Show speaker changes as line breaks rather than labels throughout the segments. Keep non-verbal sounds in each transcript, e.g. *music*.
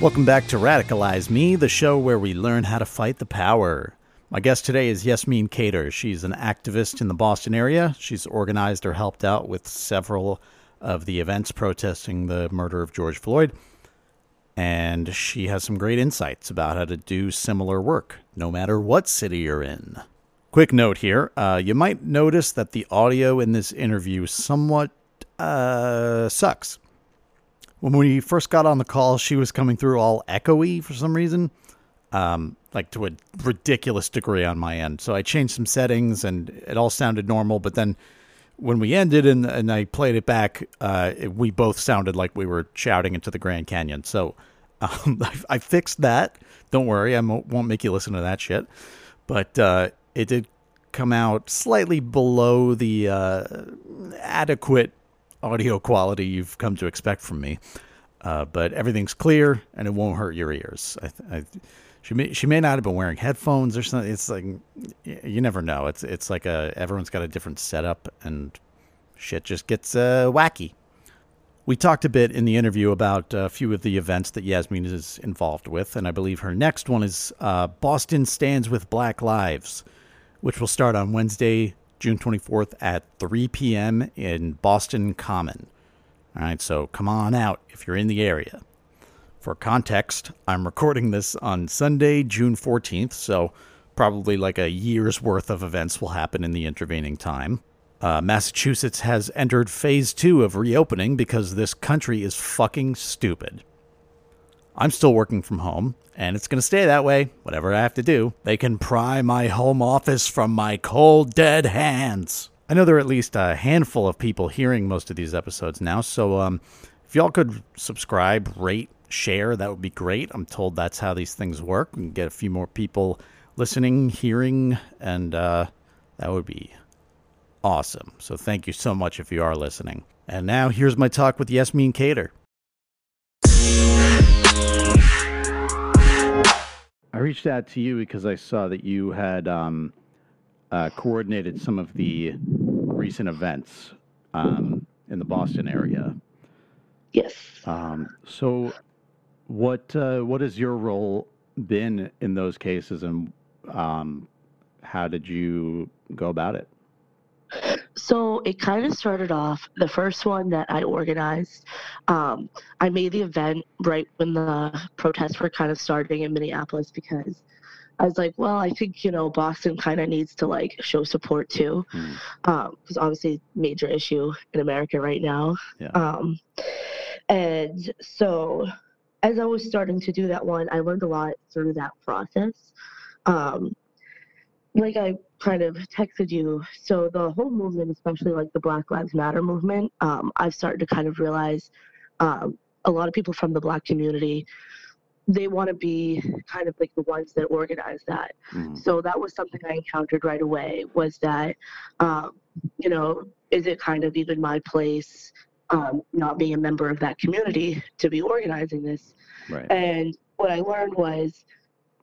Welcome back to Radicalize Me, the show where we learn how to fight the power. My guest today is Yasmeen Khader. She's an activist in the Boston area. She's organized or helped out with several of the events protesting the murder of George Floyd. And she has some great insights about how to do similar work, no matter what city you're in. Quick note here uh, you might notice that the audio in this interview somewhat uh, sucks. When we first got on the call, she was coming through all echoey for some reason, um, like to a ridiculous degree on my end. So I changed some settings and it all sounded normal. But then when we ended and, and I played it back, uh, it, we both sounded like we were shouting into the Grand Canyon. So *laughs* um, I, I, fixed that. Don't worry, I won't make you listen to that shit. But uh, it did come out slightly below the uh, adequate audio quality you've come to expect from me. Uh, but everything's clear and it won't hurt your ears. I, I, she may she may not have been wearing headphones or something. It's like you never know. It's it's like a everyone's got a different setup and shit just gets uh, wacky. We talked a bit in the interview about a few of the events that Yasmeen is involved with, and I believe her next one is uh, Boston Stands with Black Lives, which will start on Wednesday, June 24th at 3 p.m. in Boston Common. All right, so come on out if you're in the area. For context, I'm recording this on Sunday, June 14th, so probably like a year's worth of events will happen in the intervening time. Uh, Massachusetts has entered phase two of reopening because this country is fucking stupid. I'm still working from home, and it's going to stay that way, whatever I have to do. They can pry my home office from my cold, dead hands. I know there are at least a handful of people hearing most of these episodes now, so um, if y'all could subscribe, rate, share, that would be great. I'm told that's how these things work. and get a few more people listening, hearing, and uh, that would be awesome. So thank you so much if you are listening. And now here's my talk with Yasmeen Khader. I reached out to you because I saw that you had um, uh, coordinated some of the recent events um, in the Boston area.
Yes.
Um, so, what uh, what has your role been in those cases, and um, how did you go about it?
So it kind of started off the first one that I organized. Um, I made the event right when the protests were kind of starting in Minneapolis because I was like, well, I think you know Boston kind of needs to like show support too, because mm. um, obviously major issue in America right now. Yeah. Um, and so as I was starting to do that one, I learned a lot through that process. Um, like I kind of texted you, so the whole movement, especially like the Black Lives Matter movement, um, I've started to kind of realize um, a lot of people from the Black community, they want to be kind of like the ones that organize that. Mm. So that was something I encountered right away. Was that, um, you know, is it kind of even my place, um, not being a member of that community, to be organizing this? Right. And what I learned was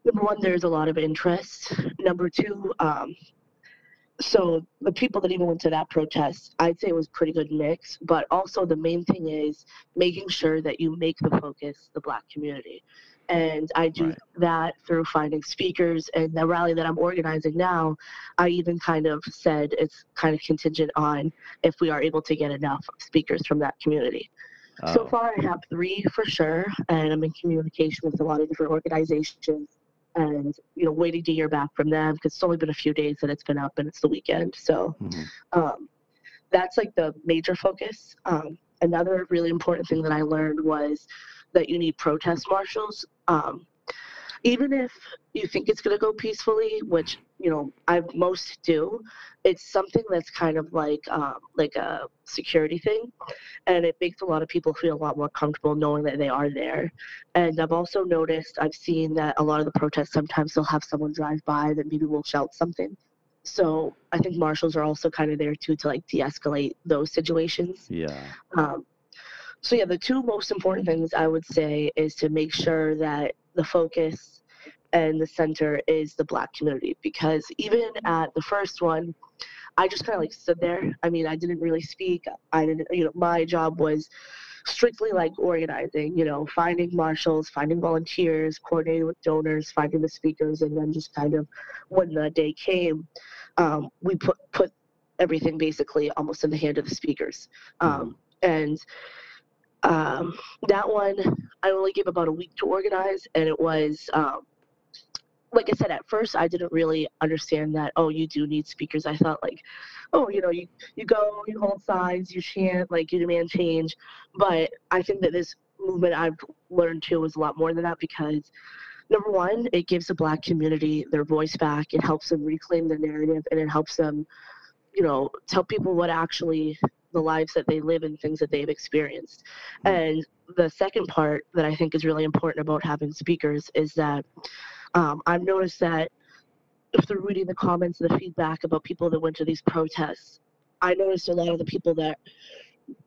number one, there's a lot of interest. Number two, um, so the people that even went to that protest, I'd say it was pretty good mix. But also the main thing is making sure that you make the focus the Black community. And I do right. that through finding speakers. And the rally that I'm organizing now, I even kind of said it's kind of contingent on if we are able to get enough speakers from that community. Oh. So far, I have three for sure, and I'm in communication with a lot of different organizations and you know waiting to hear back from them because it's only been a few days that it's been up and it's the weekend so mm-hmm. um, that's like the major focus um, another really important thing that i learned was that you need protest marshals um, even if you think it's going to go peacefully, which you know I most do, it's something that's kind of like um, like a security thing, and it makes a lot of people feel a lot more comfortable knowing that they are there. And I've also noticed I've seen that a lot of the protests sometimes they'll have someone drive by that maybe will shout something. So I think marshals are also kind of there too to like de-escalate those situations.
Yeah.
Um, so yeah, the two most important things I would say is to make sure that the focus and the center is the black community because even at the first one i just kind of like stood there. I mean i didn't really speak. I didn't you know my job was strictly like organizing, you know, finding marshals, finding volunteers, coordinating with donors, finding the speakers, and then just kind of when the day came, um, we put put everything basically almost in the hand of the speakers. Um, and um, that one, I only gave about a week to organize, and it was um, like I said, at first I didn't really understand that. Oh, you do need speakers. I thought like, oh, you know, you you go, you hold signs, you chant, like you demand change. But I think that this movement I've learned too is a lot more than that because number one, it gives the black community their voice back. It helps them reclaim the narrative, and it helps them, you know, tell people what actually the lives that they live and things that they've experienced. And the second part that I think is really important about having speakers is that um, I've noticed that through reading the comments and the feedback about people that went to these protests, I noticed a lot of the people that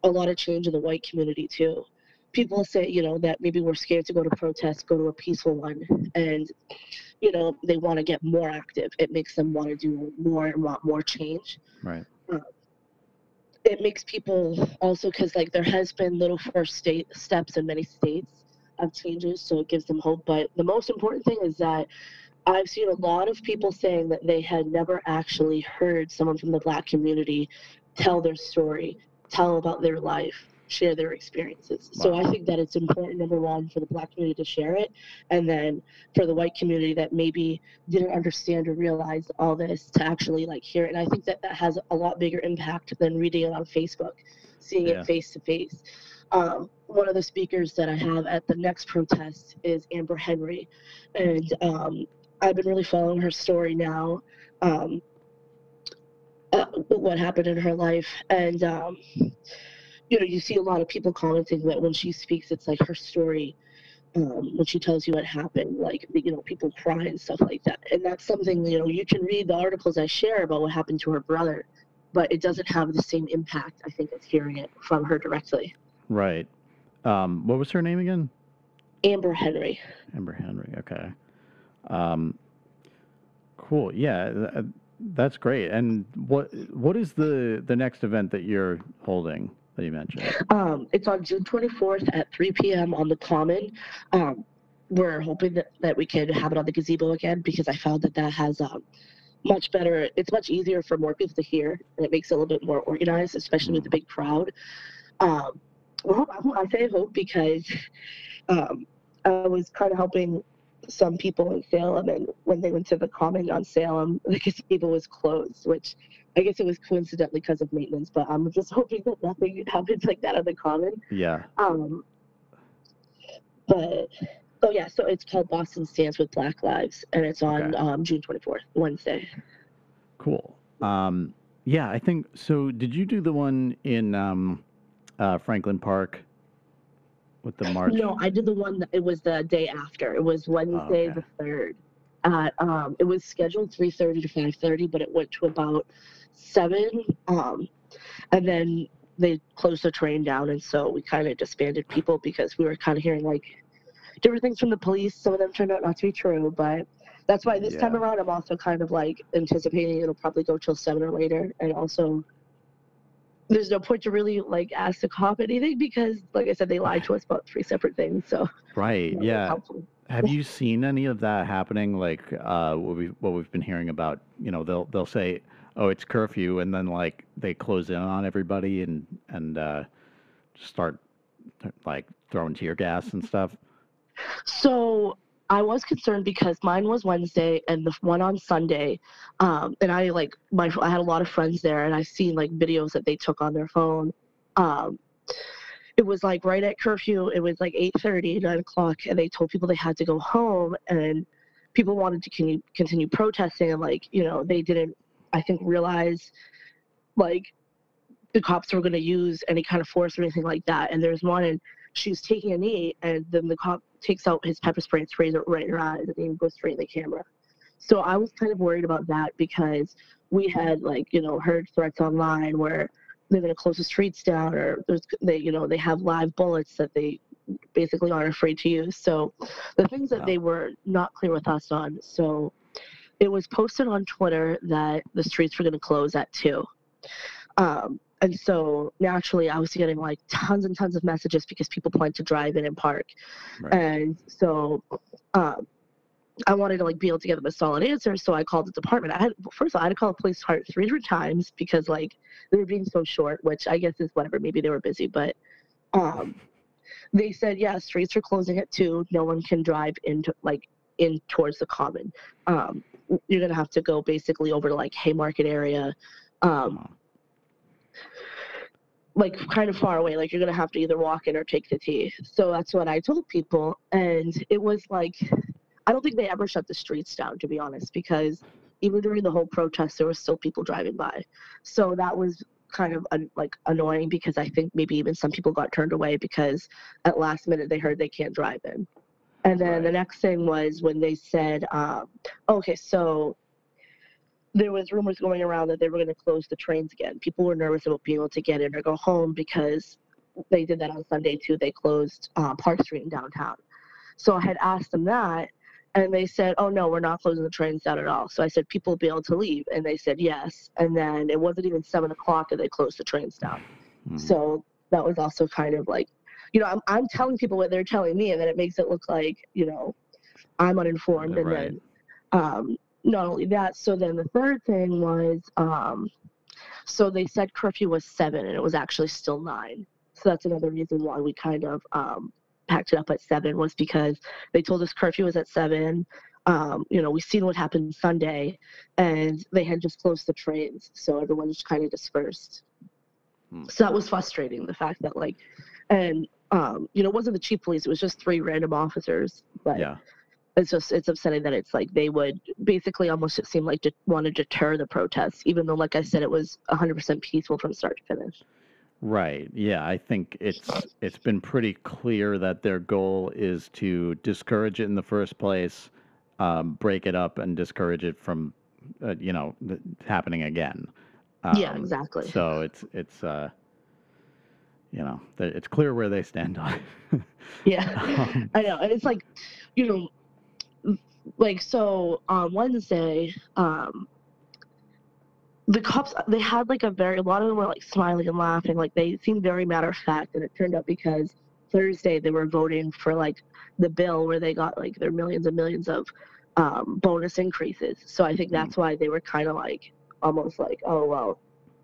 a lot of change in the white community too. People say, you know, that maybe we're scared to go to protests, go to a peaceful one, and you know they want to get more active. It makes them want to do more and want more change.
Right.
Um, it makes people also because like there has been little first state steps in many states of changes, so it gives them hope. But the most important thing is that I've seen a lot of people saying that they had never actually heard someone from the black community tell their story, tell about their life, share their experiences. Wow. So I think that it's important, number one, for the black community to share it, and then for the white community that maybe didn't understand or realize all this to actually like hear it. And I think that that has a lot bigger impact than reading it on Facebook, seeing yeah. it face to face. Um, one of the speakers that I have at the next protest is Amber Henry, and um, I've been really following her story now, um, uh, what happened in her life, and um, you know, you see a lot of people commenting that when she speaks, it's like her story. Um, when she tells you what happened, like you know, people cry and stuff like that, and that's something you know you can read the articles I share about what happened to her brother, but it doesn't have the same impact I think as hearing it from her directly.
Right. Um, what was her name again?
Amber Henry.
Amber Henry. Okay. Um, cool. Yeah, th- that's great. And what what is the the next event that you're holding that you mentioned?
Um, it's on June 24th at 3 p.m. on the Common. Um, we're hoping that, that we can have it on the gazebo again because I found that that has um, much better. It's much easier for more people to hear, and it makes it a little bit more organized, especially with the big crowd. Um, well, I say hope because um, I was kind of helping some people in Salem, and when they went to the common on Salem, the gazebo was closed, which I guess it was coincidentally because of maintenance. But I'm just *laughs* hoping that nothing happens like that on the common.
Yeah.
Um. But oh yeah, so it's called Boston Stands with Black Lives, and it's on okay. um, June 24th, Wednesday.
Cool. Um. Yeah, I think so. Did you do the one in um uh, Franklin Park with the march?
No, I did the one. That, it was the day after. It was Wednesday oh, okay. the third. At um, it was scheduled three thirty to five thirty, but it went to about seven. Um, and then they closed the train down, and so we kind of disbanded people because we were kind of hearing like different things from the police. Some of them turned out not to be true, but that's why this yeah. time around I'm also kind of like anticipating it'll probably go till seven or later, and also there's no point to really like ask the cop anything because like i said they lied to us about three separate things so
right you know, yeah have you seen any of that happening like uh, what we what we've been hearing about you know they'll they'll say oh it's curfew and then like they close in on everybody and and uh, start like throwing tear gas and stuff
so I was concerned because mine was Wednesday and the one on Sunday, um, and I like my I had a lot of friends there, and I've seen like videos that they took on their phone. Um, it was like right at curfew. It was like 8:30, 9 o'clock, and they told people they had to go home, and people wanted to continue, continue protesting, and like you know they didn't, I think, realize like the cops were going to use any kind of force or anything like that. And there's one, and she was taking a knee, and then the cop takes out his pepper spray and sprays it right in her eyes, and then goes straight in the camera. So I was kind of worried about that because we had like you know heard threats online where they're going to close the streets down, or there's they you know they have live bullets that they basically aren't afraid to use. So the things that wow. they were not clear with us on. So it was posted on Twitter that the streets were going to close at two. Um, and so naturally I was getting like tons and tons of messages because people plan to drive in and park.
Right.
And so um, I wanted to like be able to give them a solid answer. So I called the department. I had first of all I had to call the police department three different times because like they were being so short, which I guess is whatever. Maybe they were busy, but um, they said yeah, streets are closing at two. No one can drive into like in towards the common. Um, you're gonna have to go basically over to like Haymarket area. Um,
Oh,
like kind of far away like you're gonna have to either walk in or take the t. So that's what i told people and it was like i don't think they ever shut the streets down to be honest because even during the whole protest there were still people driving by. So that was kind of un- like annoying because i think maybe even some people got turned away because at last minute they heard they can't drive in and then the next thing was when they said um, okay so there was rumors going around that they were going to close the trains again. People were nervous about being able to get in or go home because they did that on Sunday too. They closed uh, Park Street in downtown. So I had asked them that, and they said, "Oh no, we're not closing the trains down at all." So I said, "People will be able to leave," and they said yes. And then it wasn't even seven o'clock, and they closed the trains down.
mhm.
So that was also kind of like, you know, I'm I'm telling people what they're telling me, and then it makes it look like you know, I'm uninformed, and
Right.
then um, not only that, so then the third thing was, um, so they said curfew was seven, and it was actually still nine. So that's another reason why we kind of um, packed it up at seven was because they told us curfew was at seven. Um, you know, we seen what happened Sunday, and they had just closed the trains, so everyone just kind of dispersed.
Hmm.
So that was frustrating. The fact that like, and um, you know, it wasn't the chief police; it was just three random officers. But
yeah.
it's just it's upsetting that it's like they would basically almost it seemed like to want to deter the protests, even though, like I said, it was 100% peaceful from start to finish.
Right. Yeah, I think it's it's been pretty clear that their goal is to discourage it in the first place, um, break it up, and discourage it from, uh, you know, happening again.
yeah,
Um,
exactly.
So it's it's uh, you know, it's clear where they stand on. it.
Yeah, *laughs*
Um,
I know, and it's like, you know, like so on Wednesday, um, the cops they had like a very a lot of them were like smiling and laughing, like they seemed very matter of fact, and it turned out because Thursday they were voting for like the bill where they got like their millions and millions of um, bonus increases. So I think that's why they were kind of like almost like, oh well,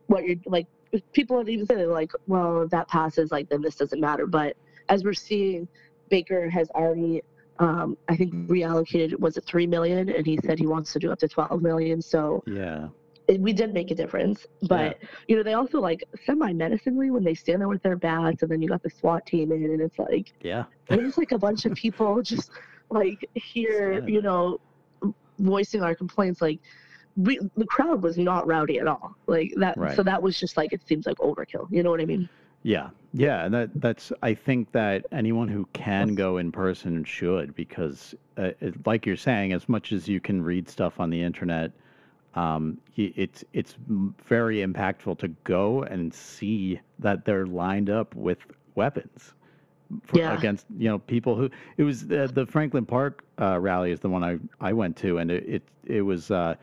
what you're like. People would even they're like, well, if that passes, like then this doesn't matter. But as we're seeing, Baker has already, um, I think, reallocated. Was it three million? And he said he wants to do up to twelve million. So
yeah.
it, we did make a difference. But you know, they also like semi-menacingly when they stand there with their bats, and then you got the SWAT team in, and it's like
Yeah.
there's like a bunch of people *laughs* just like here, you know, voicing our complaints. Like we, the crowd was not rowdy at all. Like that.
Right.
So that was just like it seems like overkill. You know what I mean?
Yeah, yeah, and that that's I think that anyone who can go in person should because, uh, it, like you're saying, as much as you can read stuff on the internet, um, it's it's very impactful to go and see that they're lined up with weapons for,
Yeah.
against you know people who it was the, the Franklin Park uh, rally is the one I I went to and it it, it was. Uh,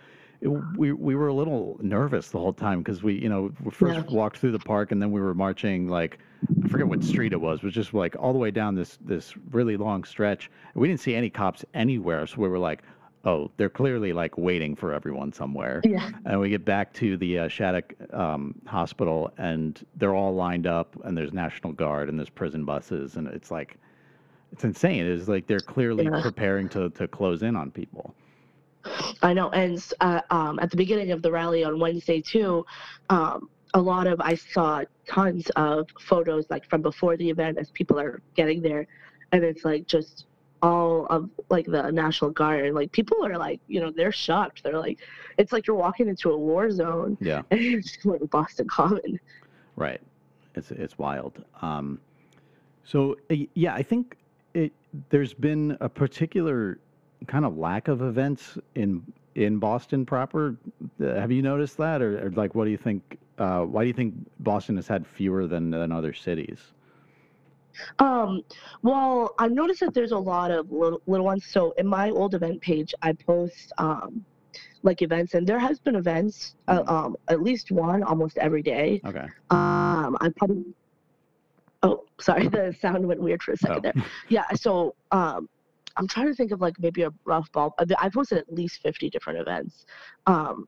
it, we we were a little nervous the whole time because we you know we first
Yeah.
walked through the park and then we were marching like I forget what street it was, it was just like all the way down this this really long stretch. We didn't see any cops anywhere, so we were like, oh, they're clearly like waiting for everyone somewhere.
Yeah.
And we get back to the uh, Shattuck um, Hospital, and they're all lined up, and there's National Guard, and there's prison buses, and it's like, it's insane. It's like they're clearly
Yeah.
preparing to, to close in on people.
I know, and uh, um, at the beginning of the rally on Wednesday too, um, a lot of I saw tons of photos like from before the event as people are getting there, and it's like just all of like the National Guard and like people are like you know they're shocked. They're like, it's like you're walking into a war zone
Yeah, *laughs*
and you're just to Boston Common.
right. It's it's wild. Um, so uh, yeah, I think it. There's been a particular kind of lack of events in in Boston proper. Uh, have you noticed that, or, or like, what do you think? Uh, why do you think Boston has had fewer than than other cities?
Um, well, I noticed that there's a lot of little, little ones. So in my old event page, I post um, like events, and there has been events, uh,
Mm.
um, at least one almost every day.
Okay.
Um, I probably. Oh, sorry, *laughs* the sound went weird for a second
Oh.
there. Yeah, so um, I'm trying to think of like maybe a rough ball. uh, I've posted at least 50 different events um,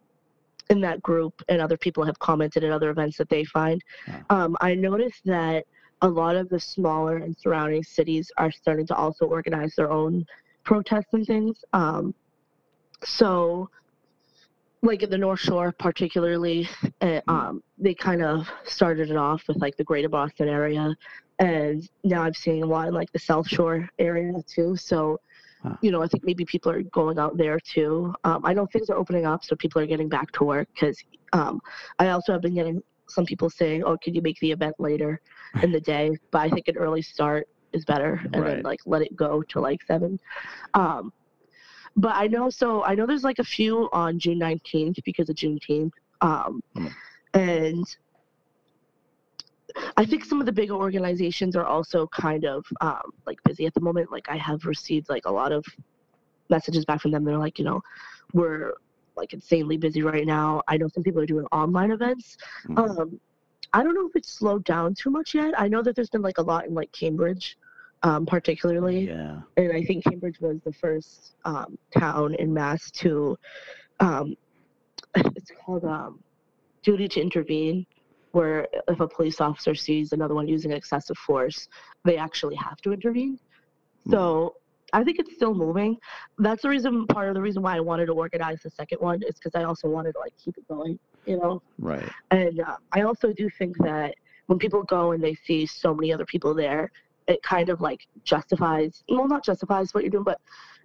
in that group, and other people have commented at other events that they find.
Huh.
Um, I noticed that a lot of the smaller and surrounding cities are starting to also organize their own protests and things. Um, so, like in the North Shore, particularly, uh, um, they kind of started it off with like the Greater Boston area, and now I'm seeing a lot in like the South Shore area too. So,
Huh.
you know, I think maybe people are going out there too. Um, I know things are opening up, so people are getting back to work because um, I also have been getting some people saying, "Oh, could you make the event later in the day?" *laughs* But I think an early start is better, and
Right.
then like let it go to like seven. Um, but I know, so I know there's like a few on June 19th because of Juneteenth. Um,
Hmm.
And I think some of the bigger organizations are also kind of um, like busy at the moment. Like I have received like a lot of messages back from them. They're like, you know, we're like insanely busy right now. I know some people are doing online events.
Mhm.
Um, I don't know if it's slowed down too much yet. I know that there's been like a lot in like Cambridge, um, particularly
Yeah.
and I think Cambridge was the first um, town in Mass to, um, *laughs* it's called um, duty to intervene, where if a police officer sees another one using excessive force, they actually have to intervene. So I think it's still moving. That's the reason, part of the reason why I wanted to organize the second one is because I also wanted to like keep it going, you know.
Right.
And uh, I also do think that when people go and they see so many other people there, it kind of like justifies, well, not justifies what you're doing, but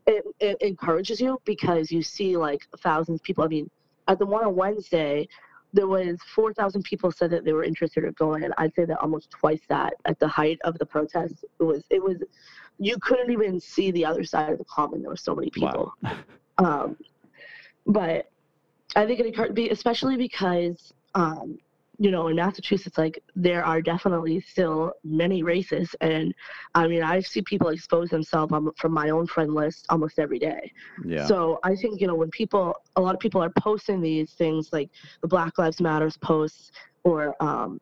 it, it encourages you because you see like thousands of people. I mean, at the one on Wednesday, there was 4,000 people said that they were interested in going, and I'd say that almost twice that at the height of the protest. It was, it was, you couldn't even see the other side of the common. There were so many people.
Wow. *laughs*
Um, but I think it encouraged, especially because, um, you know, in Massachusetts, like there are definitely still many races, and I mean, I see people expose themselves um, from my own friend list almost every day.
Yeah.
So I think you know when people, a lot of people are posting these things like the Black Lives Matters posts, or um,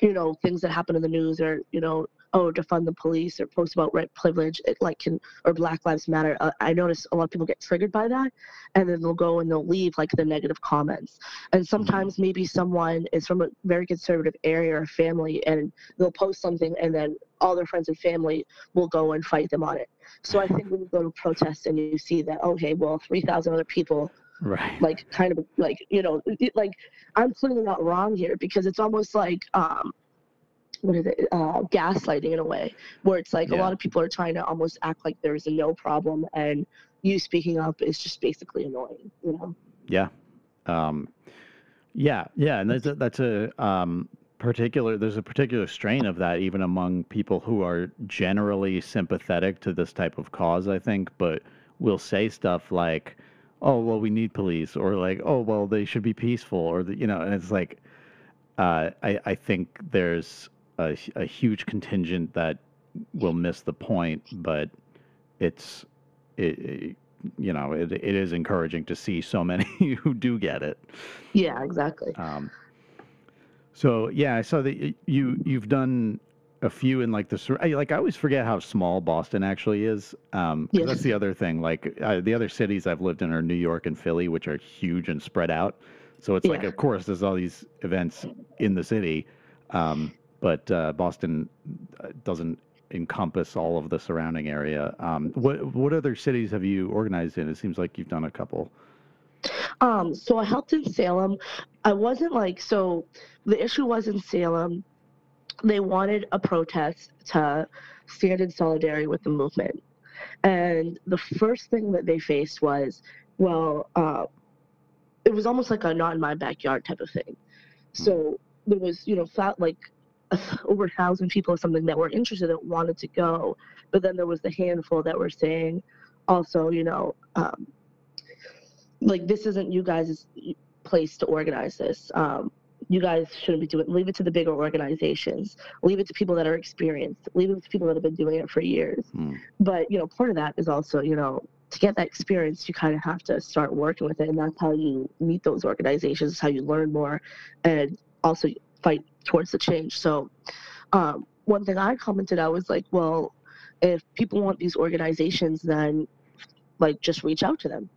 you know things that happen in the news, or you know, oh defund the police, or post about white privilege, it like can or Black Lives Matter. Uh, I notice a lot of people get triggered by that, and then they'll go and they'll leave like the negative comments. And sometimes maybe someone is from a very conservative area or family, and they'll post something, and then all their friends and family will go and fight them on it. So I think when you go to protest and you see that, okay, well, three thousand other people
right.
like kind of like you know like i'm clearly not wrong here because it's almost like um what is it uh gaslighting in a way where it's like a lot of people are trying to almost act like there's a no problem and you speaking up is just basically annoying you know
Yeah. Um, yeah, yeah, and that's a, that's a um, particular. There's a particular strain of that even among people who are generally sympathetic to this type of cause. I think, but will say stuff like, "Oh, well, we need police," or like, "Oh, well, they should be peaceful," or the, you know, and it's like, uh, I I think there's a, a huge contingent that will miss the point, but it's it, it you know it, it is encouraging to see so many *laughs* who do get it.
Yeah exactly.
Um, so yeah i saw that you you've done a few in like the like i always forget how small boston actually is um
Yes.
that's the other thing like uh, the other cities i've lived in are new york and philly which are huge and spread out. So it's like of course there's all these events in the city. Um, but uh, boston uh, doesn't encompass all of the surrounding area um, what what other cities have you organized in it seems like you've done a couple
Um, so I helped in Salem. I wasn't like so. The issue was in Salem. They wanted a protest to stand in solidarity with the movement, and the first thing that they faced was, well, uh, it was almost like a not in my backyard type of thing. So there was, you know, felt like *sighs* over a thousand people or something that were interested that wanted to go, but then there was the handful that were saying, also, you know. Um, like this isn't you guys' place to organize this. Um, you guys shouldn't be doing. Leave it to the bigger organizations. Leave it to people that are experienced. Leave it to people that have been doing it for years.
Hmm.
But you know, part of that is also you know to get that experience, you kind of have to start working with it, and that's how you meet those organizations. how you learn more, and also fight towards the change. So, um, one thing I commented, I was like, well, if people want these organizations, then like just reach out to them.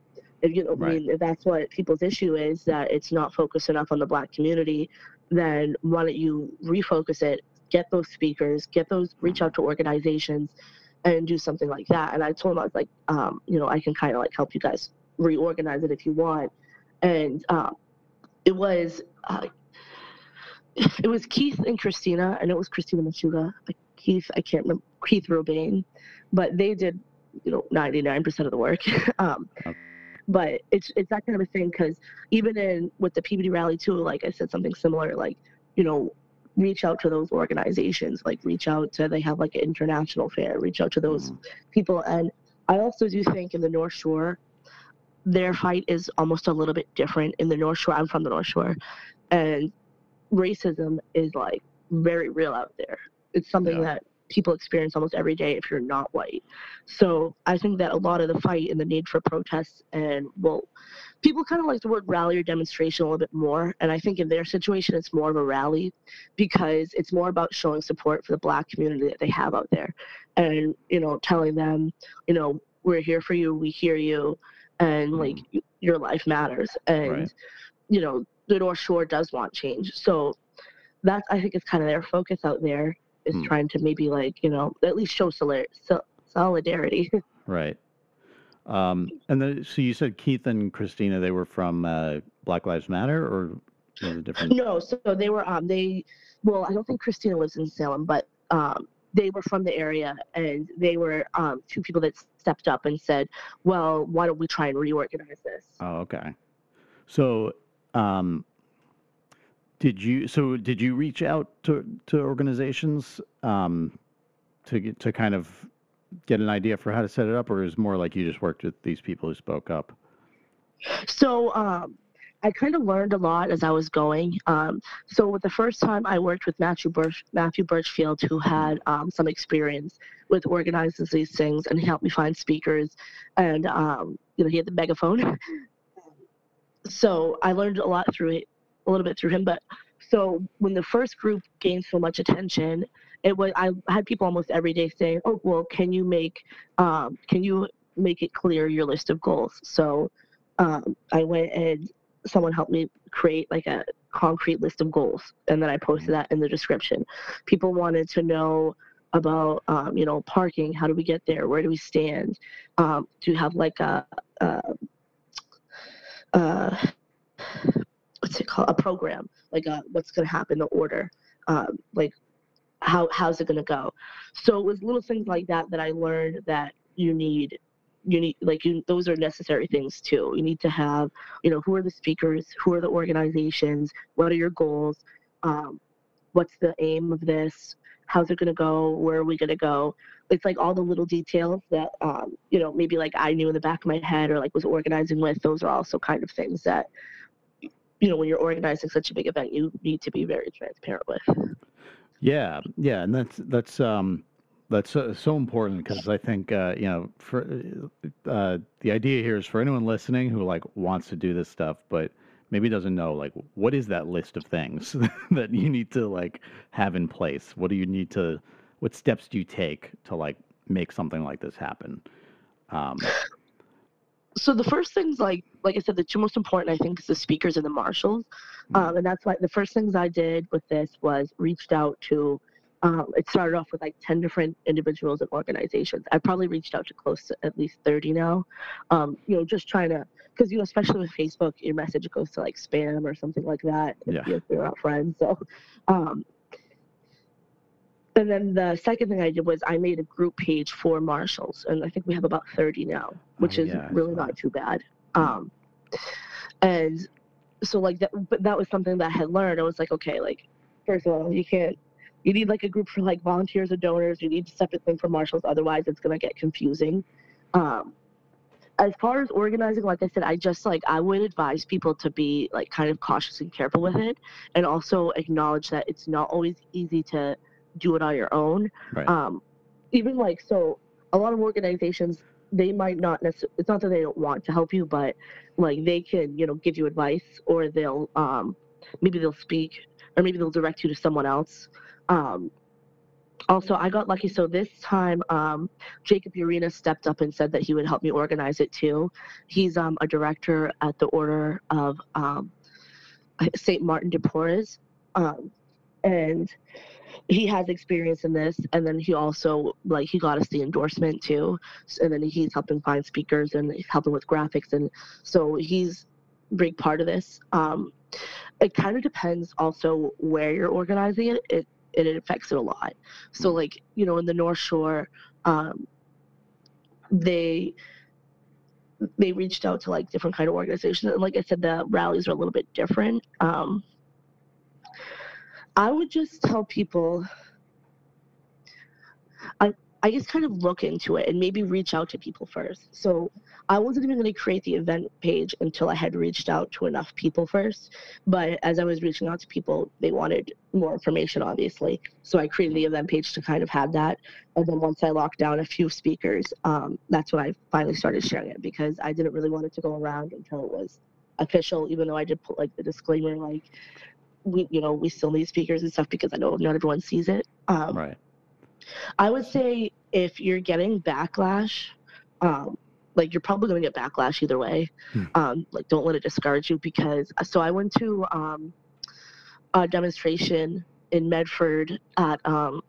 If you know, right. I mean, if that's what people's issue is, that it's not focused enough on the Black community, then why don't you refocus it? Get those speakers, get those, reach out to organizations, and do something like that. And I told him I was like, um, you know, I can kind of like help you guys reorganize it if you want. And um, it was uh, *laughs* it was Keith and Christina, and it was Christina Machuga. Keith, I can't remember Keith Robain, but they did, you know, ninety nine percent of the work. *laughs* um, okay. But it's it's that kind of a thing because even in with the PBD rally too, like I said, something similar, like you know, reach out to those organizations, like reach out to they have like an international fair, reach out to those mm. people. And I also do think in the North Shore, their fight is almost a little bit different. In the North Shore, I'm from the North Shore, and racism is like very real out there. It's something yeah. that people experience almost every day if you're not white. So I think that a lot of the fight and the need for protests and well, people kind of like the word rally or demonstration a little bit more. And I think in their situation, it's more of a rally because it's more about showing support for the black community that they have out there and, you know, telling them, you know, we're here for you, we hear you, and like mm. your life matters. And, right. you know, the North Shore does want change. So that's, I think, is kind of their focus out there is hmm. trying to maybe like you know at least show solidarity. *laughs*
right. Um, and then, so you said Keith and Christina, they were from uh, Black Lives Matter, or different?
No, so they were um they, well, I don't think Christina lives in Salem, but um they were from the area, and they were um two people that stepped up and said, well, why don't we try and reorganize this?
Oh, okay. So, um, did you so did you reach out to to organizations um, to get to kind of get an idea for how to set it up, or is more like you just worked with these people who spoke up?
So um, I kind of learned a lot as I was going. Um, so the first time I worked with Matthew Birch, Matthew Birchfield, who had um, some experience with organizing these things, and he helped me find speakers, and um, you know he had the megaphone. *laughs* so I learned a lot through it a little bit through him. But so when the first group gained so much attention, it was I had people almost every day saying, "Oh, well, can you make um, can you make it clear your list of goals?" So um, I went and someone helped me create like a concrete list of goals, and then I posted that in the description. People wanted to know about um, you know parking. How do we get there? Where do we stand? Um, do you have like a, a, a what's it called? A program like a, uh, what's going to happen the order um, like how how's it going to go? So it was little things like that that i learned that you need you need like you, those are necessary things too. You need to have you know who are the speakers who are the organizations what are your goals um, what's the aim of this how's it going to go where are we going to go it's like all the little details that um, you know maybe like i knew in the back of my head or like was organizing with those are also kind of things that you know, when you're organizing such a big event, you need to be very transparent with.
Yeah, yeah, and that's that's um that's so, so important because I think uh, you know for uh, the idea here is for anyone listening who like wants to do this stuff, but maybe doesn't know like what is that list of things *laughs* that you need to like have in place. What do you need to? What steps do you take to like make something like this happen? Um,
so the first things like like i said the two most important i think is the speakers and the marshals mm-hmm. um, and that's why the first things i did with this was reached out to um, it started off with like 10 different individuals and organizations i probably reached out to close to at least 30 now um, you know just trying to because you know especially with facebook your message goes to like spam or something like that
yeah.
if you're not friends so um, and then the second thing I did was I made a group page for marshals, and I think we have about 30 now, which oh, is yeah, really not too bad. Um, and so like that, but that was something that I had learned. I was like, okay, like first of all, you can't. You need like a group for like volunteers or donors. You need a separate thing for marshals. Otherwise, it's gonna get confusing. Um, as far as organizing, like I said, I just like I would advise people to be like kind of cautious and careful with it, and also acknowledge that it's not always easy to do it on your own.
Right.
Um, even like so, a lot of organizations they might not necessarily it's not that they don't want to help you but like they can you know give you advice or they'll um maybe they'll speak or maybe they'll direct you to someone else um also i got lucky so this time um jacob urena stepped up and said that he would help me organize it too he's um a director at the order of um st martin de porres um and he has experience in this and then he also like he got us the endorsement too and then he's helping find speakers and helping with graphics and so he's a big part of this. Um it kind of depends also where you're organizing it it it affects it a lot. So like you know in the north shore um they they reached out to like different kind of organizations and like i said the rallies are a little bit different um I would just tell people I I just kind of look into it and maybe reach out to people first. So I wasn't even going to create the event page until I had reached out to enough people first. But as I was reaching out to people, they wanted more information, obviously. So I created the event page to kind of have that. And then once I locked down a few speakers, um, that's when I finally started sharing it because I didn't really want it to go around until it was official, even though I did put like the disclaimer, like we you know we still need speakers and stuff because I know not everyone sees it. Um,
right.
I would say if you're getting backlash, um, like you're probably going to get backlash either way.
Hmm.
Um, like don't let it discourage you because so I went to um, a demonstration in Medford at um,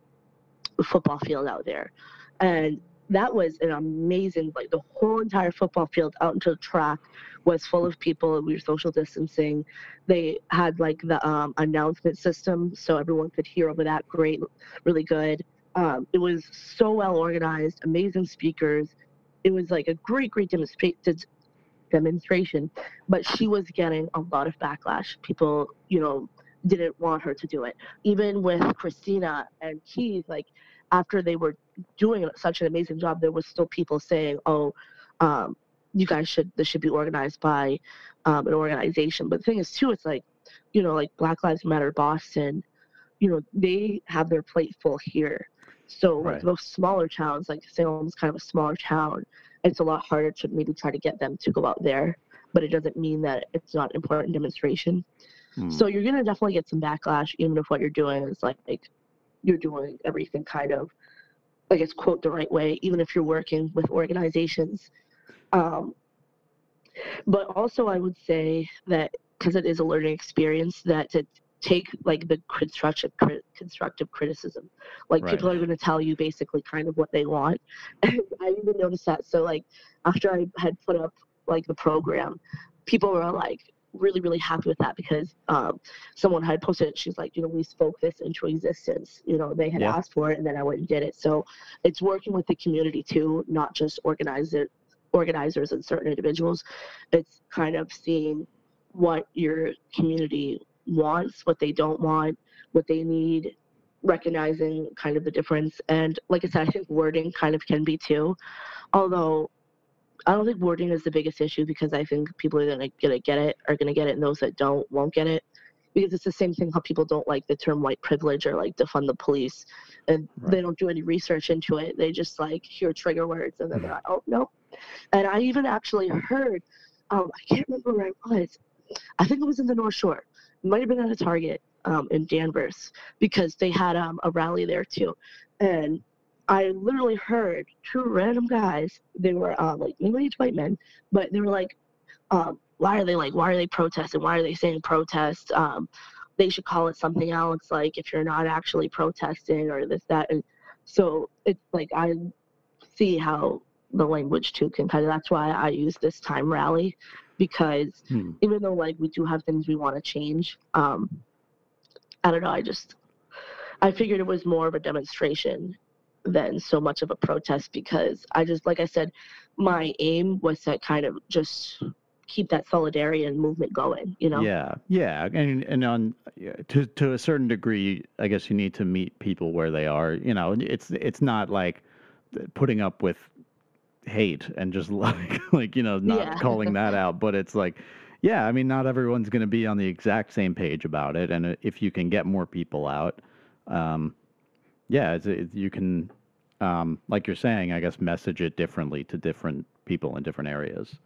the football field out there, and that was an amazing like the whole entire football field out into the track was full of people we were social distancing. They had like the um, announcement system so everyone could hear over that. Great really good. Um, it was so well organized amazing speakers. It was like a great great demonstra- demonstration. But she was getting a lot of backlash. People you know didn't want her to do it. Even with christina and keith like after they were doing such an amazing job, there was still people saying, "Oh, um, you guys should this should be organized by um, an organization." But the thing is, too, it's like, you know, like Black Lives Matter Boston, you know, they have their plate full here. So
Right.
like those smaller towns, like Salem's kind of a smaller town, it's a lot harder to maybe try to get them to go out there. But it doesn't mean that it's not important demonstration.
Hmm.
So you're gonna definitely get some backlash, even if what you're doing is like, like you're doing everything kind of, I guess, quote the right way, even if you're working with organizations. Um, but also, I would say that because it is a learning experience, that to take like the constructive constructive criticism, like
Right.
people are going to tell you basically kind of what they want. *laughs* I even noticed that. So like after I had put up like the program, people were like really really happy with that because um, someone had posted it she's like you know we spoke this into existence you know they had
Yeah.
asked for it and then i went and did it so it's working with the community too not just organizer organizers and certain individuals it's kind of seeing what your community wants what they don't want what they need recognizing kind of the difference and like i said i think wording kind of can be too although I don't think wording is the biggest issue because I think people are gonna gonna get it are gonna get it and those that don't won't get it. Because it's the same thing how people don't like the term white privilege or like defund the police and they don't do any research into it. They just like hear trigger words and then they're like, Oh no. And I even actually heard um I can't remember where I was. I think it was in the North Shore. It might have been at a Target um in Danvers because they had um a rally there too. And I literally heard two random guys. They were um, like middle-aged white men, but they were like, um, "Why are they like? Why are they protesting? Why are they saying protest? Um, they should call it something else. Like if you're not actually protesting or this that." And so it's like I see how the language too can kind of. That's why I use this time rally because
Hmm.
even though like we do have things we want to change, um, I don't know. I just I figured it was more of a demonstration than so much of a protest because I just like I said, my aim was to kind of just keep that solidarity and movement going. You know.
Yeah, yeah, and and on to to a certain degree, I guess you need to meet people where they are. You know, it's it's not like putting up with hate and just *laughs* like like you know not
Yeah.
calling that *laughs* out, but it's like. Yeah, I mean, not everyone's going to be on the exact same page about it, and if you can get more people out, um, yeah, it's, it, you can um, like you're saying, I guess message it differently to different people in different areas.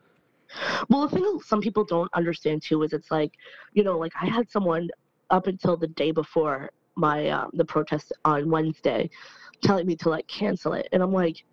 Well, the thing some people don't understand too is it's like, you know, like I had someone up until the day before my um, the protest on Wednesday telling me to like cancel it, and I'm like,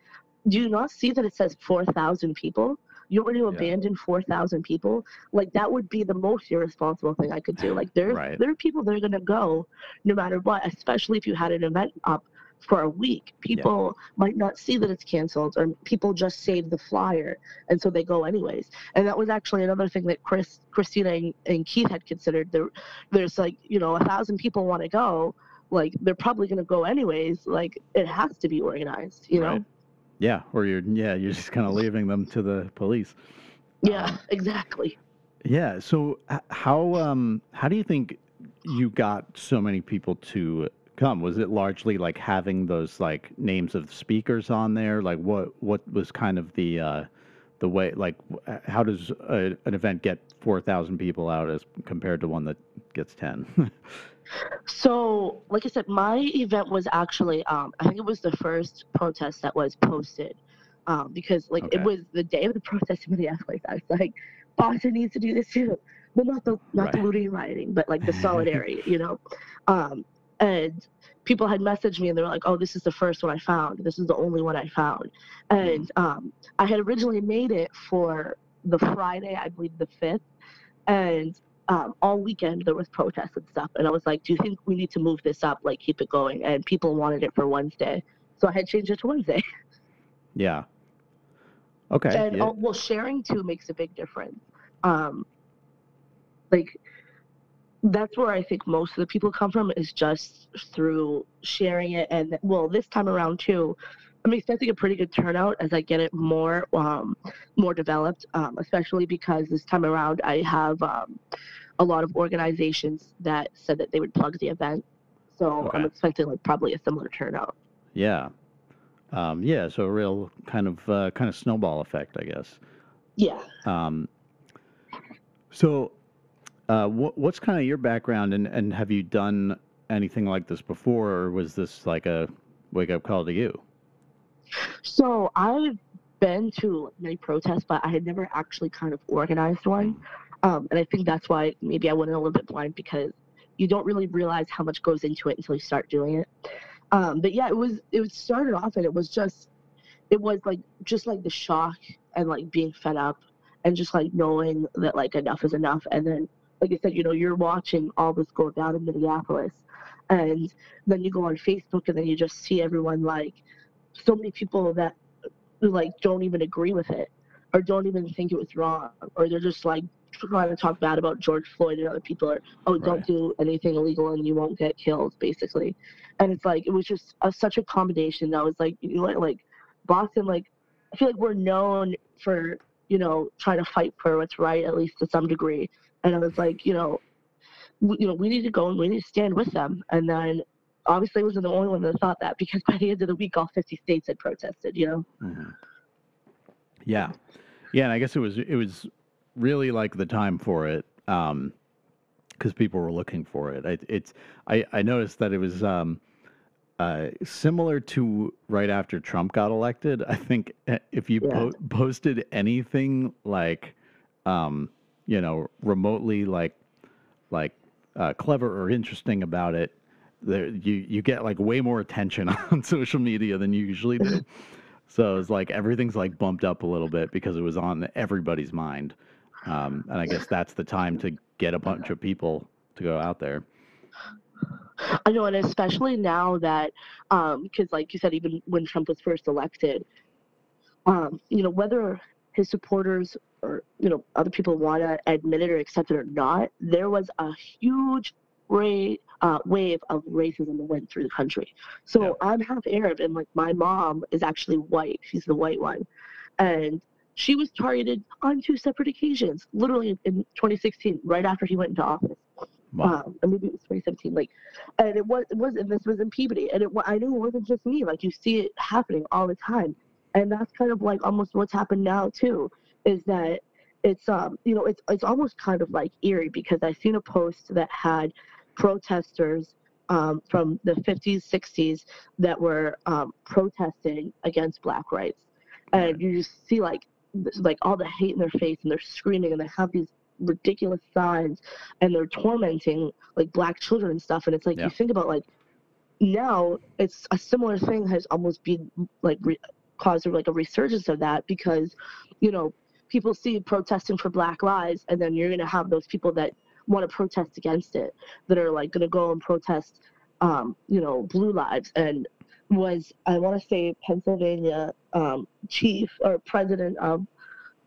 do you not see that it says four thousand people? You want to yeah. abandon four thousand people? Like that would be the most irresponsible thing I could do. Like there, *laughs* right. there are people that are gonna go no matter what, especially if you had an event up for a week. People yeah. might not see that it's canceled, or people just save the flyer, and so they go anyways. And that was actually another thing that Chris, Christina, and, and Keith had considered. There, there's like you know a thousand people want to go, like they're probably going to go anyways. Like it has to be organized, you know.
Right. Yeah, or you're yeah you're just kind of leaving them to the police.
Yeah, um, exactly.
Yeah. So how um how do you think you got so many people to come? Was it largely like having those like names of speakers on there? Like what what was kind of the uh, the way like how does a, an event get four thousand people out as compared to one that gets ten? *laughs*
so, like I said, my event was actually um, I think it was the first protest that was posted. Um, because like okay. it was the day of the protest *laughs* in Minneapolis. I was like, Boston needs to do this too. Well, not the not right. the looting and rioting, but like the *laughs* solidarity, you know. Um, and people had messaged me and they were like, "Oh, this is the first one I found. This is the only one I found." And mm-hmm. um, I had originally made it for the Friday, I believe the fifth, and um, all weekend there was protests and stuff. And I was like, "Do you think we need to move this up? Like, keep it going?" And people wanted it for Wednesday, so I had changed it to Wednesday. *laughs*
Yeah. Okay.
And
yeah.
Oh, well, sharing too makes a big difference. Um, like that's where I think most of the people come from is just through sharing it. And well, this time around too, I'm expecting a pretty good turnout as I get it more um, more developed, um, especially because this time around I have um, a lot of organizations that said that they would plug the event. So okay. I'm expecting like probably a similar turnout.
Yeah. Um, yeah, so a real kind of uh, kind of snowball effect, I guess.
Yeah.
Um, so uh, what, what's kind of your background, and, and have you done anything like this before, or was this like a wake up call to you?
So I've been to many protests, but I had never actually kind of organized one. Um, and I think that's why maybe I went in a little bit blind because you don't really realize how much goes into it until you start doing it. Um, but yeah, it was it was started off and it was just it was like just like the shock and like being fed up and just like knowing that like enough is enough and then like I said, you know, you're watching all this go down in Minneapolis, and then you go on Facebook and then you just see everyone like so many people that like don't even agree with it or don't even think it was wrong or they're just like trying to talk bad about George Floyd and other people or oh don't do anything illegal and you won't get killed basically. And it's like it was just a, such a combination that was like you know like Boston like I feel like we're known for you know trying to fight for what's right at least to some degree and I was like, you know, we, you know, we need to go and we need to stand with them. And then obviously I wasn't the only one that thought that because *laughs* by the end of the week, all 50 states had protested, you know?
Mm-hmm. Yeah. Yeah. And I guess it was, it was really like the time for it. Um, because people were looking for it. I, it's I, I noticed that it was um, uh, similar to right after Trump got elected. I think eh, if you yeah. po- posted anything like um, you know, remotely like like uh, clever or interesting about it, there you you get like way more attention *laughs* on social media than you usually do. *laughs* so it's like everything's like bumped up a little bit because it was on everybody's mind, um, and I guess that's the time to get a bunch of people to go out there.
I know, and especially now that, because um, like you said, even when Trump was first elected, um, you know, whether his supporters or you know other people want to admit it or accept it or not, there was a huge rate, uh, wave of racism that went through the country. So yeah. I'm half Arab, and like my mom is actually white. She's the white one, and she was targeted on two separate occasions, literally in 2016, right after he went into office. Wow. Um, and maybe it was 2017. Like, and it was it was and this was in Peabody, and it I knew it wasn't just me. Like you see it happening all the time, and that's kind of like almost what's happened now too is that it's um you know it's it's almost kind of like eerie because I seen a post that had protesters um, from the 50s, 60s that were um, protesting against black rights, and you just see like like all the hate in their face, and they're screaming, and they have these ridiculous signs, and they're tormenting like black children and stuff. And it's like
Yeah.
you think about like now it's a similar thing has almost been like re- caused like a resurgence of that because you know people see protesting for black lives and then you're going to have those people that want to protest against it that are like going to go and protest um, you know blue lives. And was i want to say pennsylvania um, chief or president of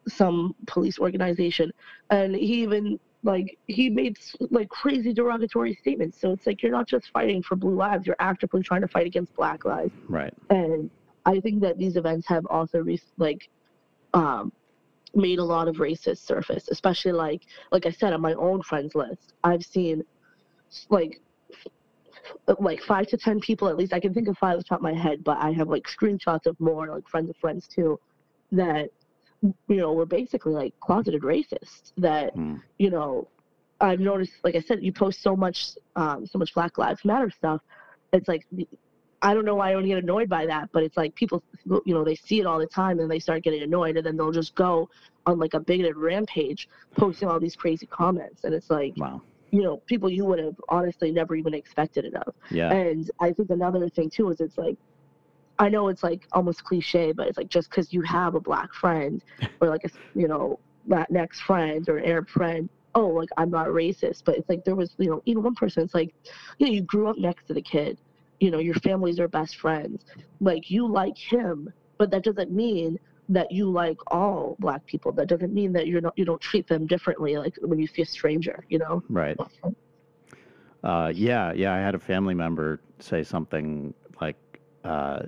some police organization. And he even like he made like crazy derogatory statements. So it's like you're not just fighting for blue lives you're actively trying to fight against black lives.
Right.
and I think that these events have also re- like um, made a lot of racist surface, especially like like I said on my own friends list. I've seen like like five to ten people at least. I can think of five off the top of my head, but I have like screenshots of more like friends of friends too that you know were basically like closeted racists that
Hmm.
you know I've noticed. Like I said, you post so much um, so much Black Lives Matter stuff. It's like I don't know why I don't get annoyed by that, but it's like people, you know, they see it all the time and they start getting annoyed, and then they'll just go on like a bigoted rampage, posting all these crazy comments, and it's like,
Wow.
you know, people you would have honestly never even expected it of.
Yeah.
And I think another thing too is it's like, I know it's like almost cliche, but it's like just because you have a black friend *laughs* or like a you know Latinx friend or an Arab friend, oh like I'm not racist, but it's like there was you know even one person, it's like, you know, you grew up next to the kid, you know, your families are best friends, like you like him, but that doesn't mean that you like all black people. That doesn't mean that you're not you don't treat them differently like when you see a stranger, you know.
Right. Uh, yeah, yeah. I had a family member say something like, uh,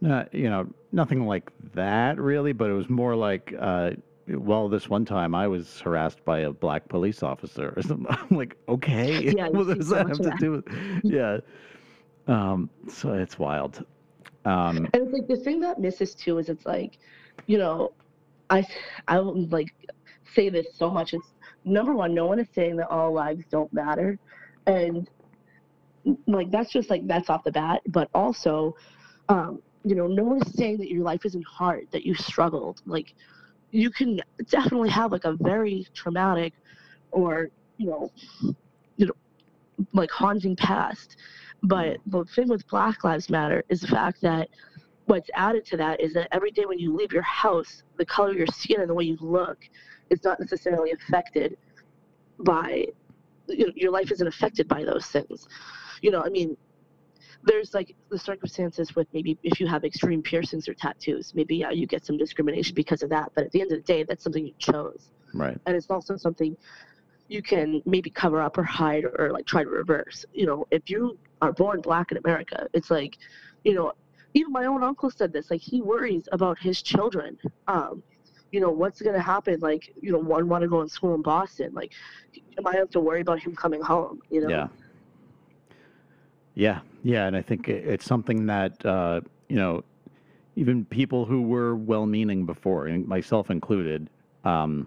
not, you know, nothing like that really, but it was more like, uh, well, this one time I was harassed by a black police officer or something. *laughs* I'm like, okay,
Yeah, *laughs*
what does that have to do with? Yeah. Um, so it's wild. Um,
And it's like the thing that misses too is it's like, you know, I I like say this so much. It's number one, no one is saying that all lives don't matter, and like that's just like that's off the bat. But also, um, you know, no one is saying that your life isn't hard, that you struggled. Like you can definitely have like a very traumatic or you know, you know, like haunting past. But the thing with Black Lives Matter is the fact that what's added to that is that every day when you leave your house, the color of your skin and the way you look is not necessarily affected by you know, your life isn't affected by those things. You know, I mean, there's like the circumstances with maybe if you have extreme piercings or tattoos, maybe yeah, you get some discrimination because of that. But at the end of the day, that's something you chose
right.
and it's also something you can maybe cover up or hide or like try to reverse. You know, if you are born black in America, it's like, you know, even my own uncle said this. Like he worries about his children. Um, you know, what's gonna happen? Like, you know, one want to go in school in Boston. Like, am I have to worry about him coming home? You know?
Yeah. Yeah, yeah, and I think it's something that uh, you know, even people who were well-meaning before, myself included, um,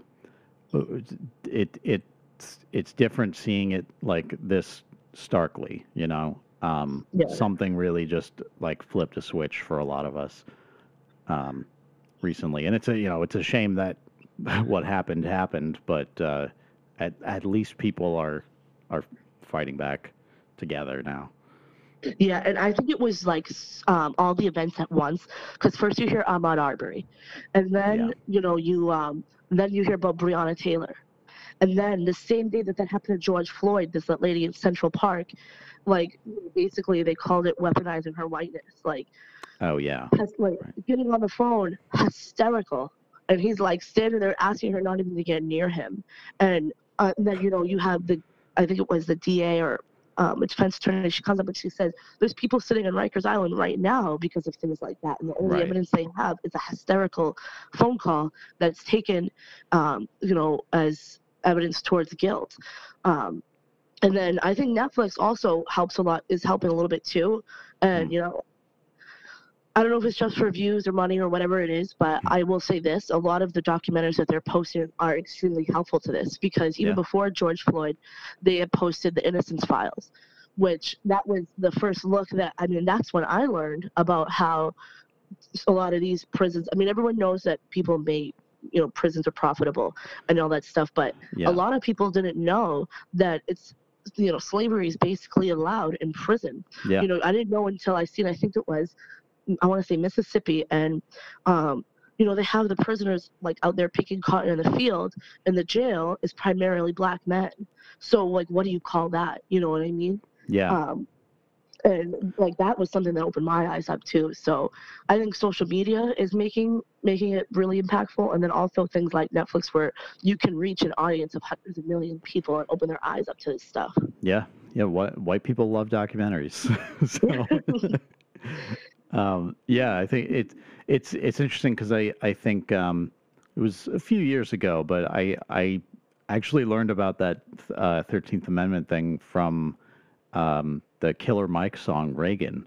it it's it's different seeing it like this starkly. You know, um,
Yeah.
something really just like flipped a switch for a lot of us um, recently, and it's a you know it's a shame that *laughs* what happened happened, but uh, at at least people are are fighting back together now.
Yeah, and I think it was like um, all the events at once. Because first you hear Ahmaud Arbery, and then
Yeah.
you know you um, then you hear about Breonna Taylor, and then the same day that that happened to George Floyd, this lady in Central Park, like basically they called it weaponizing her whiteness, like
Oh yeah,
like
Right.
getting on the phone hysterical, and he's like standing there asking her not even to get near him, and, uh, and then you know you have the I think it was the DA or um, a defense attorney. She comes up and she says, "There's people sitting on Rikers Island right now because of things like that, and the only
Right.
evidence they have is a hysterical phone call that's taken, um, you know, as evidence towards guilt." Um, and then I think Netflix also helps a lot, is helping a little bit too, and
Mm.
you know. I don't know if it's just for views or money or whatever it is, but
Mm.
I will say this: a lot of the documentaries that they're posting are extremely helpful to this because even
Yeah.
before George Floyd, they had posted the Innocence Files, which that was the first look that I mean that's when I learned about how a lot of these prisons. I mean, everyone knows that people may you know prisons are profitable and all that stuff, but
Yeah.
a lot of people didn't know that it's you know slavery is basically allowed in prison
Yeah.
you know i didn't know until i seen i think it was i want to say mississippi and um you know they have the prisoners like out there picking cotton in the field and the jail is primarily black men so like what do you call that you know what i mean
yeah.
um and like that was something that opened my eyes up too so i think social media is making making it really impactful and then also things like netflix where you can reach an audience of hundreds of million people and open their eyes up to this stuff
Yeah, yeah. White white people love documentaries. *laughs* so, *laughs* um, yeah, I think it it's it's interesting because I I think um, it was a few years ago, but I I actually learned about that uh, Thirteenth Amendment thing from um, the Killer Mike song Reagan.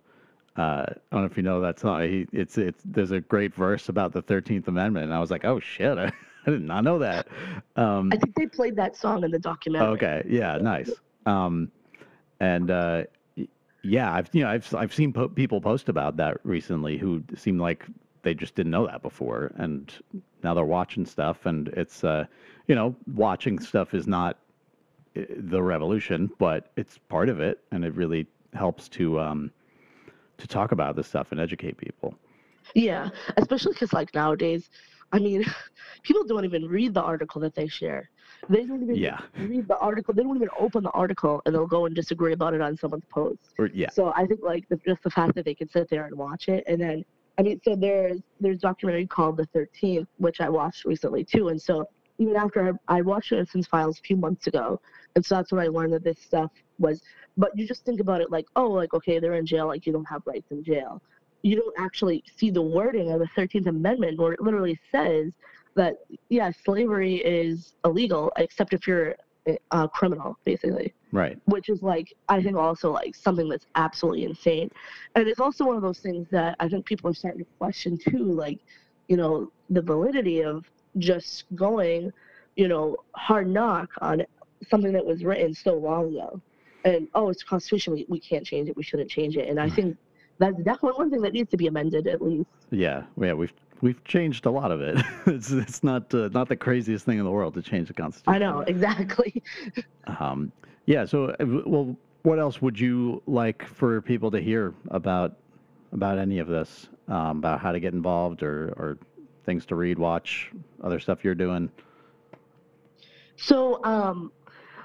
Uh, I don't know if you know that song. He, it's it's there's a great verse about the Thirteenth Amendment, and I was like, oh shit, I, *laughs* I did not know that. Um,
i think they played that song in the documentary
Okay. Yeah. Nice. Um, and uh, yeah, I've you know I've I've seen po- people post about that recently who seem like they just didn't know that before, and now they're watching stuff, and it's uh, you know watching stuff is not the revolution, but it's part of it, and it really helps to um, to talk about this stuff and educate people.
Yeah, especially because like nowadays, I mean, *laughs* people don't even read the article that they share. They don't even
Yeah.
read the article. They don't even open the article, and they'll go and disagree about it on someone's post.
Or yeah.
So I think like the, just the fact that they can sit there and watch it, and then I mean, so there's there's a documentary called The Thirteenth, which I watched recently too, and so even after I, I watched Innocence Files a few months ago, and so that's when I learned that this stuff was. But you just think about it like, oh, like okay, they're in jail, like you don't have rights in jail. You don't actually see the wording of the Thirteenth Amendment, where it literally says that yeah, slavery is illegal except if you're a criminal, basically
Right.
which is like I think also like something that's absolutely insane. And it's also one of those things that I think people are starting to question too, like, you know, the validity of just going, you know, hard knock on something that was written so long ago. And oh, it's constitution, we, we can't change it, we shouldn't change it. And I think that's definitely one thing that needs to be amended at least.
Yeah, yeah, we've we've changed a lot of it. *laughs* it's it's not uh, not the craziest thing in the world to change the constitution.
I know, *laughs* exactly.
Um, yeah. So, uh, well, what else would you like for people to hear about about any of this? Um, about how to get involved, or or things to read, watch, other stuff you're doing.
So, um,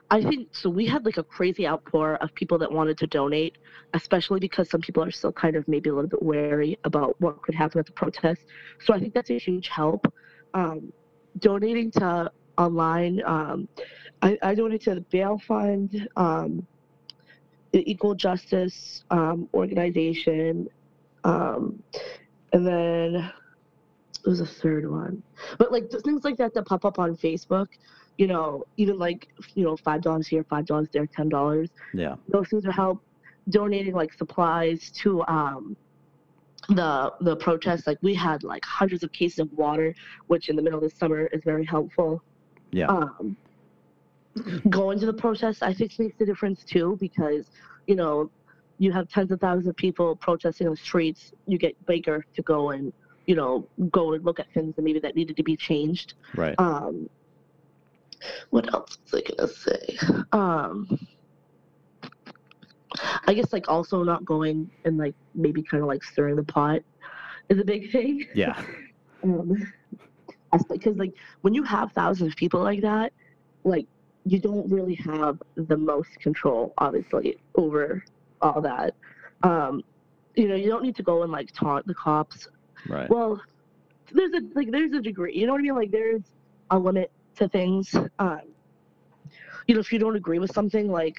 I think so. We had like a crazy outpour of people that wanted to donate, especially because some people are still kind of maybe a little bit wary about what could happen at the protest. So I think that's a huge help. Um, donating to online, um, I, I donate to the Bail Fund, um, the Equal Justice um, Organization, um, and then there was a third one. But like th- things like that that pop up on Facebook you know, even like you know, five dollars here, five dollars there, ten dollars.
Yeah.
Those things are help. Donating like supplies to um the the protests. Like we had like hundreds of cases of water, which in the middle of the summer is very helpful.
Yeah.
Um, going to the protests, I think makes a difference too because you know you have tens of thousands of people protesting in the streets. You get Baker to go and you know go and look at things that maybe that needed to be changed.
Right.
Um, what else was I gonna say? Um, I guess like also not going and like maybe kind of like stirring the pot is a big thing.
Yeah. *laughs*
Um, because like when you have thousands of people like that, like you don't really have the most control, obviously, over all that. Um, you know, you don't need to go and like taunt the cops
Right.
well there's a like there's a degree you know what i mean like there's a limit to things um you know if you don't agree with something like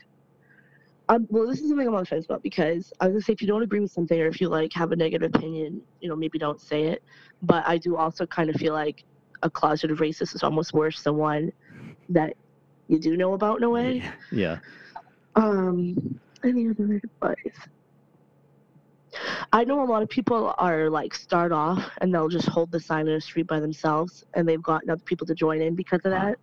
um, well this is something i'm on the fence about because i was gonna say if you don't agree with something or if you like have a negative opinion you know maybe don't say it but i do also kind of feel like a closeted racist is almost worse than one that you do know about in a way
Yeah.
um, any other advice? I know a lot of people are like start off and they'll just hold the sign in the street by themselves, and they've gotten other people to join in because of that.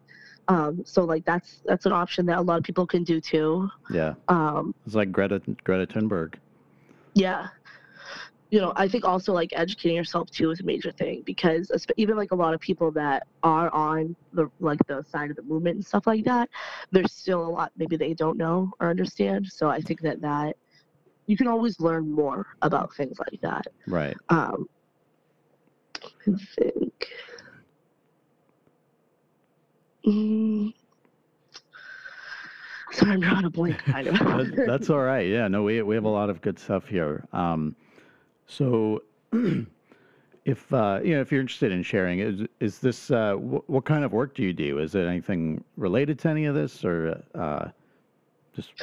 Um, so like that's that's an option that a lot of people can do too.
Yeah.
Um,
It's like Greta Greta Thunberg.
yeah. You know, I think also like educating yourself too is a major thing because even like a lot of people that are on the like the side of the movement and stuff like that, there's still a lot maybe they don't know or understand. So I think that that you can always learn more about things like that.
Right.
Um, I think. Mm, sorry, I'm drawing a blank, *laughs* kind of. *laughs*
That- that's all right. Yeah, no, we we have a lot of good stuff here. Um, so, *clears throat* if uh, you know, if you're interested in sharing, is is this uh, wh- what kind of work do you do? Is it anything related to any of this, or uh, just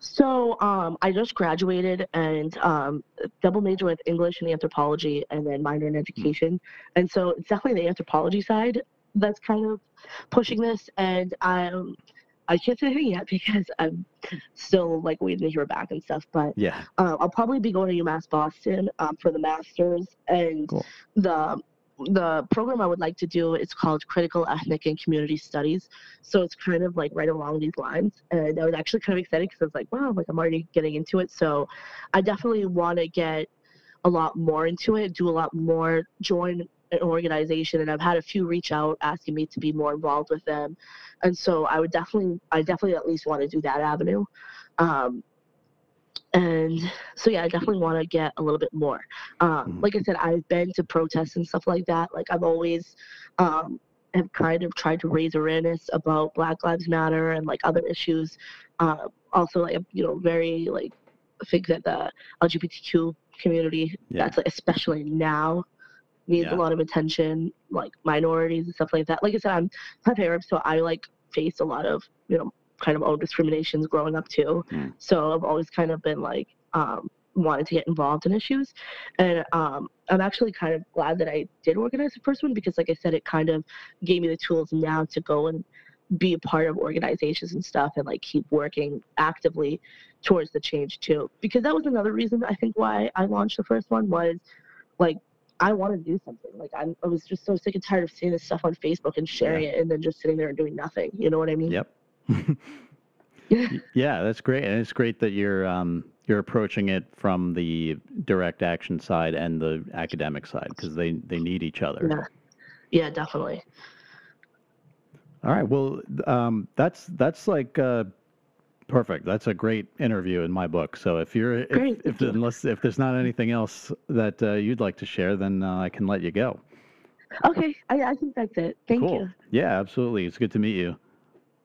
So um, I just graduated and um, double major with English and anthropology, and then minor in education. And so it's definitely the anthropology side that's kind of pushing this. And um, I can't say anything *laughs* yet because I'm still like waiting to hear back and stuff. But
yeah?
uh, I'll probably be going to UMass Boston um, for the masters, and
Cool.
the the program I would like to do is called Critical Ethnic and Community Studies. So it's kind of like right along these lines, and I was actually kind of excited because I was like, wow, like I'm already getting into it. So I definitely want to get a lot more into it, do a lot more, join an organization, and I've had a few reach out asking me to be more involved with them, and so I would definitely, I definitely at least want to do that avenue. Um, and so yeah, I definitely want to get a little bit more. Um,
Mhm.
Like I said, I've been to protests and stuff like that. Like I've always um, have kind of tried to raise awareness about Black Lives Matter and like other issues. Uh, also, like you know, very like I think that the LGBTQ community,
Yeah.
that's like, especially now, needs
Yeah.
a lot of attention. Like minorities and stuff like that. Like I said, I'm Arab, so I like face a lot of you know kind of own discriminations growing up too.
Mm.
So I've always kind of been like um, wanted to get involved in issues, and um, I'm actually kind of glad that I did organize the first one because, like I said, it kind of gave me the tools now to go and be a part of organizations and stuff and like keep working actively towards the change too. Because that was another reason I think why I launched the first one was like I want to do something. Like I'm, I was just so sick and tired of seeing this stuff on Facebook and sharing it and then just sitting there and doing nothing. You know what I mean?
Yep. *laughs* yeah, that's great, and it's great that you're um, you're approaching it from the direct action side and the academic side because they they need each other.
Yeah. Yeah, definitely.
All right. Well, um, that's that's like uh, perfect. That's a great interview in my book. So if you're if,
Great,
if unless if there's not anything else that uh, you'd like to share, then uh, I can let you go.
Okay, I, I think that's it. Thank
cool.
you.
Yeah, absolutely. It's good to meet you.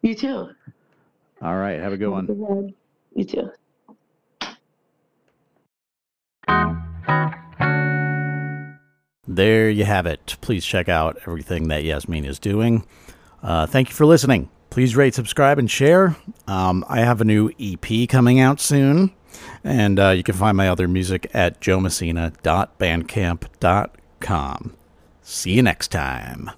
You too.
All right. Have a good
Have
one.
good one. You too.
There you have it. Please check out everything that Yasmeen is doing. Uh, thank you for listening. Please rate, subscribe, and share. Um, I have a new EP coming out soon, and uh, you can find my other music at joemessina.bandcamp.com. See you next time.